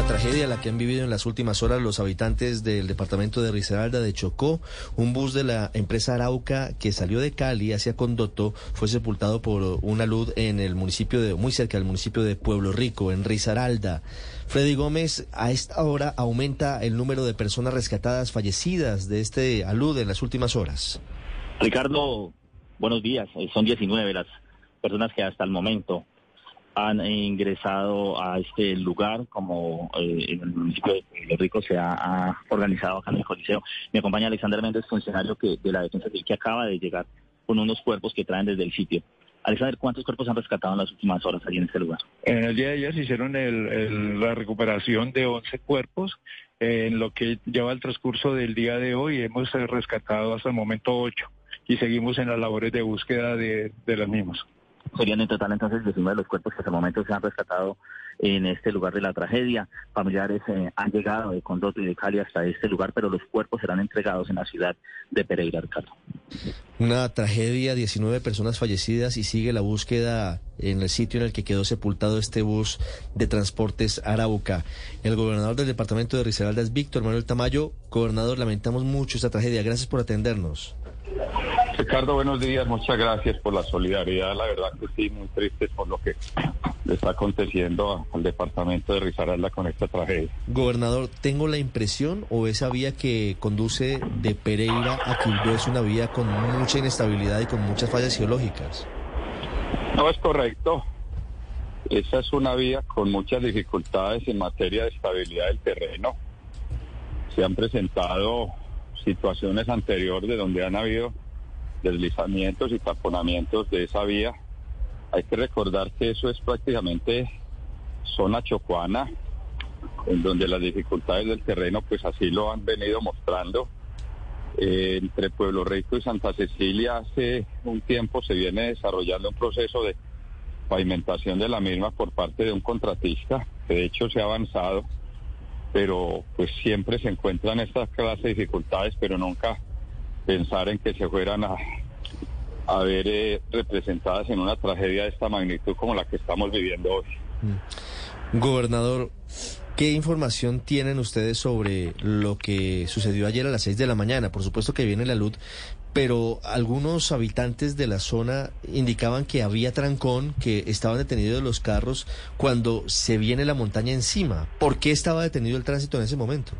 Una tragedia la que han vivido en las últimas horas los habitantes del departamento de Risaralda de Chocó. Un bus de la empresa Arauca que salió de Cali hacia Condoto fue sepultado por una luz en el municipio de, muy cerca del municipio de Pueblo Rico, en Risaralda. Freddy Gómez, a esta hora aumenta el número de personas rescatadas fallecidas de este alud en las últimas horas. Ricardo, buenos días. Eh, Son 19 las personas que hasta el momento han ingresado a este lugar, como eh, en el municipio de Pueblo Rico se ha, organizado acá en el Coliseo. Me acompaña Alexander Méndez, funcionario que, de la Defensa Civil, que acaba de llegar con unos cuerpos que traen desde el sitio. Alexander, ¿cuántos cuerpos han rescatado en las últimas horas allí en este lugar? En el día de ayer se hicieron el- la recuperación de 11 cuerpos. En lo que lleva el transcurso del día de hoy hemos rescatado hasta el momento 8 y seguimos en las labores de búsqueda de, de las mismas. Serían en total entonces 19 de los cuerpos que hasta el momento se han rescatado en este lugar de la tragedia. Familiares eh, han llegado de Condoto y de Cali hasta este lugar, pero los cuerpos serán entregados en la ciudad de Pereira, Ricardo. Una tragedia, 19 personas fallecidas y sigue la búsqueda en el sitio en el que quedó sepultado este bus de transportes Arauca. El gobernador del departamento de Risaralda es Víctor Manuel Tamayo. Gobernador, lamentamos mucho esta tragedia. Gracias por atendernos. Ricardo, buenos días, muchas gracias por la solidaridad. La verdad que sí, muy triste por lo que le está aconteciendo al departamento de Risaralda con esta tragedia. Gobernador, tengo la impresión o esa vía que conduce de Pereira a Quibdó es una vía con mucha inestabilidad y con muchas fallas geológicas. No es correcto. Esa es una vía con muchas dificultades en materia de estabilidad del terreno. Se han presentado situaciones anteriores de donde han habido deslizamientos y taponamientos de esa vía. Hay que recordar que eso es prácticamente zona chocuana, en donde las dificultades del terreno pues así lo han venido mostrando. Eh, entre Pueblo Rico y Santa Cecilia hace un tiempo se viene desarrollando un proceso de pavimentación de la misma por parte de un contratista, que de hecho se ha avanzado, pero pues siempre se encuentran estas clases de dificultades, pero nunca pensar en que se fueran a, ver eh, representadas en una tragedia de esta magnitud como la que estamos viviendo hoy. Gobernador, ¿qué información tienen ustedes sobre lo que sucedió ayer a las 6 de la mañana? Por supuesto que viene la luz, pero algunos habitantes de la zona indicaban que había trancón, que estaban detenidos los carros cuando se viene la montaña encima. ¿Por qué estaba detenido el tránsito en ese momento?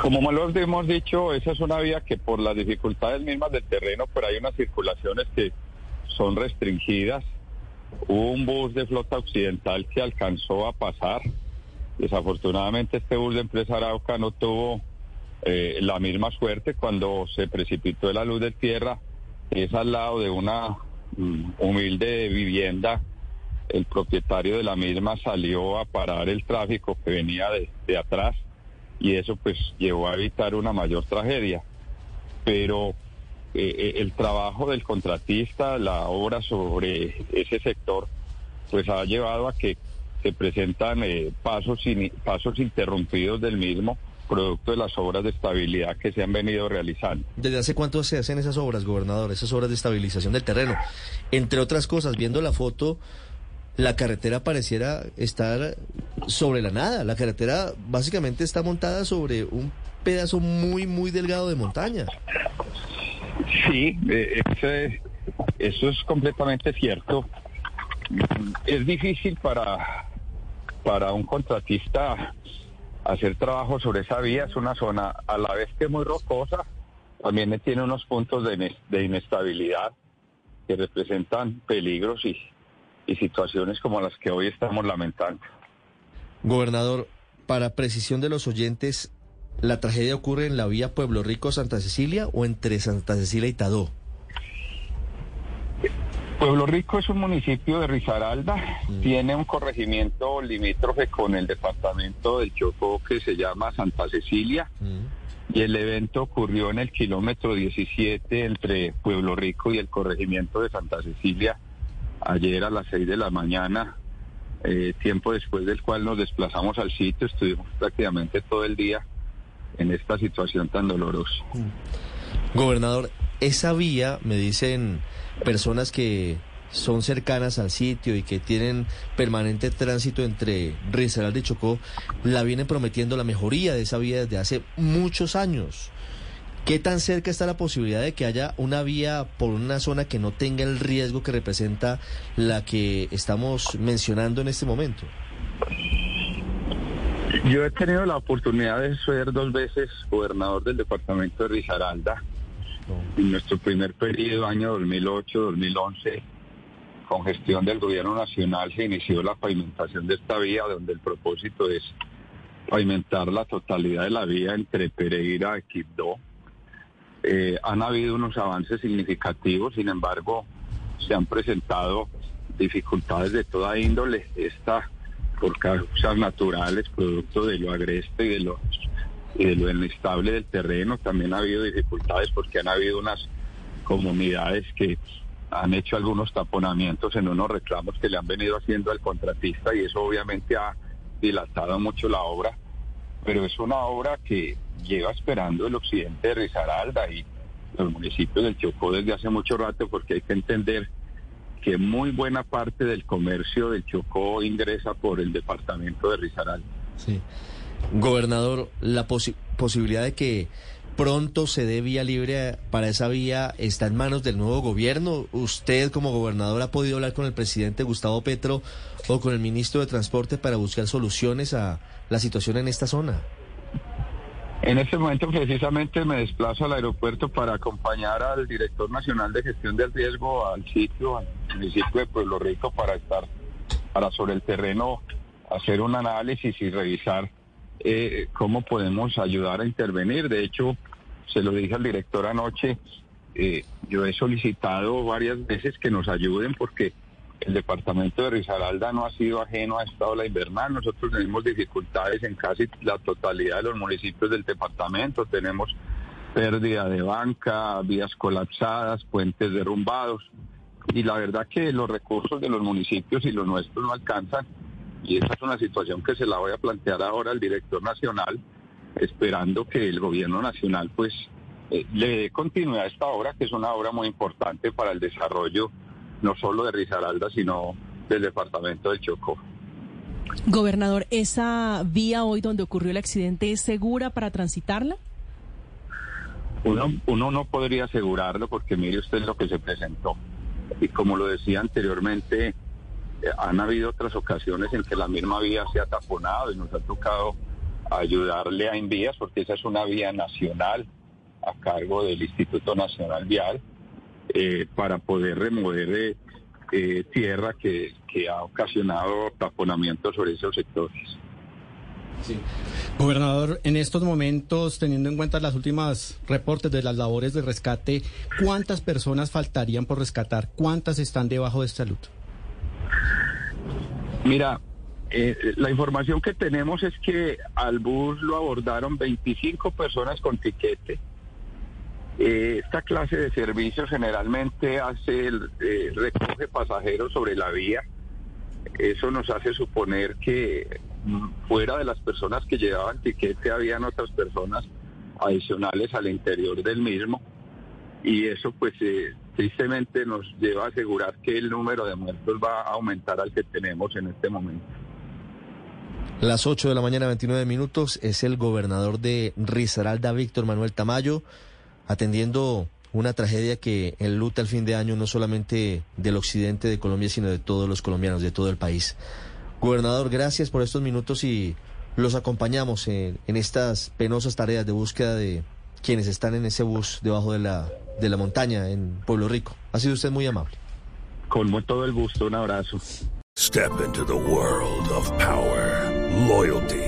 Como lo hemos dicho, esa es una vía que por las dificultades mismas del terreno, pero hay unas circulaciones que son restringidas. Hubo un bus de flota occidental que alcanzó a pasar. Desafortunadamente este bus de empresa Arauca no tuvo eh, la misma suerte cuando se precipitó la luz de tierra. Es al lado de una mm, humilde vivienda. El propietario de la misma salió a parar el tráfico que venía de, de atrás y eso pues llevó a evitar una mayor tragedia. Pero eh, eh, el trabajo del contratista, la obra sobre ese sector, pues ha llevado a que se presentan eh, pasos, pasos interrumpidos del mismo, producto de las obras de estabilidad que se han venido realizando. ¿Desde hace cuánto se hacen esas obras, gobernador? Esas obras de estabilización del terreno. Entre otras cosas, viendo la foto, la carretera pareciera estar sobre la nada. La carretera básicamente está montada sobre un pedazo muy, muy delgado de montaña. Sí, eh, eso es completamente cierto. Es difícil para, para un contratista hacer trabajo sobre esa vía. Es una zona a la vez que muy rocosa, también tiene unos puntos de, de inestabilidad que representan peligros y, y situaciones como las que hoy estamos lamentando. Gobernador, para precisión de los oyentes, ¿la tragedia ocurre en la vía Pueblo Rico-Santa Cecilia o entre Santa Cecilia y Tadó? Pueblo Rico es un municipio de Risaralda, Mm. tiene un corregimiento limítrofe con el departamento del Chocó que se llama Santa Cecilia Mm. y el evento ocurrió en el kilómetro 17 entre Pueblo Rico y el corregimiento de Santa Cecilia ayer a las 6 de la mañana, eh, tiempo después del cual nos desplazamos al sitio, estuvimos prácticamente todo el día en esta situación tan dolorosa. Gobernador, esa vía, me dicen personas que son cercanas al sitio y que tienen permanente tránsito entre Risaralda y Chocó, la vienen prometiendo la mejoría de esa vía desde hace muchos años. ¿Qué tan cerca está la posibilidad de que haya una vía por una zona que no tenga el riesgo que representa la que estamos mencionando en este momento? Yo he tenido la oportunidad de ser dos veces gobernador del departamento de Risaralda. En nuestro primer periodo, año 2008-2011, con gestión del gobierno nacional, se inició la pavimentación de esta vía, donde el propósito es pavimentar la totalidad de la vía entre Pereira y Quibdó. Eh, han habido unos avances significativos, sin embargo, se han presentado dificultades de toda índole. Esta por causas naturales, producto de lo agreste y de lo, y de lo inestable del terreno. También ha habido dificultades porque han habido unas comunidades que han hecho algunos taponamientos en unos reclamos que le han venido haciendo al contratista y eso obviamente ha dilatado mucho la obra, pero es una obra que lleva esperando el occidente de Risaralda y los municipios del Chocó desde hace mucho rato porque hay que entender que muy buena parte del comercio del Chocó ingresa por el departamento de Risaralda. Sí. Gobernador, la posi- posibilidad de que pronto se dé vía libre para esa vía está en manos del nuevo gobierno. ¿Usted como gobernador ha podido hablar con el presidente Gustavo Petro o con el ministro de Transporte para buscar soluciones a la situación en esta zona? En este momento precisamente me desplazo al aeropuerto para acompañar al director nacional de gestión del riesgo al sitio, al municipio de Pueblo Rico, para estar, para sobre el terreno hacer un análisis y revisar eh, cómo podemos ayudar a intervenir. De hecho, se lo dije al director anoche, eh, yo he solicitado varias veces que nos ayuden porque el departamento de Risaralda no ha sido ajeno a esta ola invernal. Nosotros tenemos dificultades en casi la totalidad de los municipios del departamento. Tenemos pérdida de banca, vías colapsadas, puentes derrumbados. Y la verdad que los recursos de los municipios y los nuestros no alcanzan. Y esa es una situación que se la voy a plantear ahora al director nacional, esperando que el gobierno nacional pues eh, le dé continuidad a esta obra, que es una obra muy importante para el desarrollo no solo de Risaralda, sino del departamento del Chocó. Gobernador, ¿esa vía hoy donde ocurrió el accidente es segura para transitarla? Uno, uno no podría asegurarlo porque mire usted lo que se presentó. Y como lo decía anteriormente, eh, han habido otras ocasiones en que la misma vía se ha taponado y nos ha tocado ayudarle a Envías porque esa es una vía nacional a cargo del Instituto Nacional Vial eh, para poder remover eh, eh, tierra que, que ha ocasionado taponamientos sobre esos sectores. Gobernador, en estos momentos, teniendo en cuenta las últimas reportes de las labores de rescate, ¿cuántas personas faltarían por rescatar? ¿Cuántas están debajo de salud? Mira, eh, la información que tenemos es que al bus lo abordaron 25 personas con tiquete. Eh, esta clase de servicios generalmente hace el, eh, recoge pasajeros sobre la vía. Eso nos hace suponer que mm, fuera de las personas que llevaban tiquete habían otras personas adicionales al interior del mismo y eso pues eh, tristemente nos lleva a asegurar que el número de muertos va a aumentar al que tenemos en este momento. Las 8 de la mañana, 29 minutos, es el gobernador de Risaralda, Víctor Manuel Tamayo, atendiendo una tragedia que enluta el fin de año no solamente del occidente de Colombia, sino de todos los colombianos, de todo el país. Gobernador, gracias por estos minutos y los acompañamos en, en estas penosas tareas de búsqueda de quienes están en ese bus debajo de la, de la montaña en Pueblo Rico. Ha sido usted muy amable. Con todo el gusto, un abrazo. Step into the world of power, loyalty,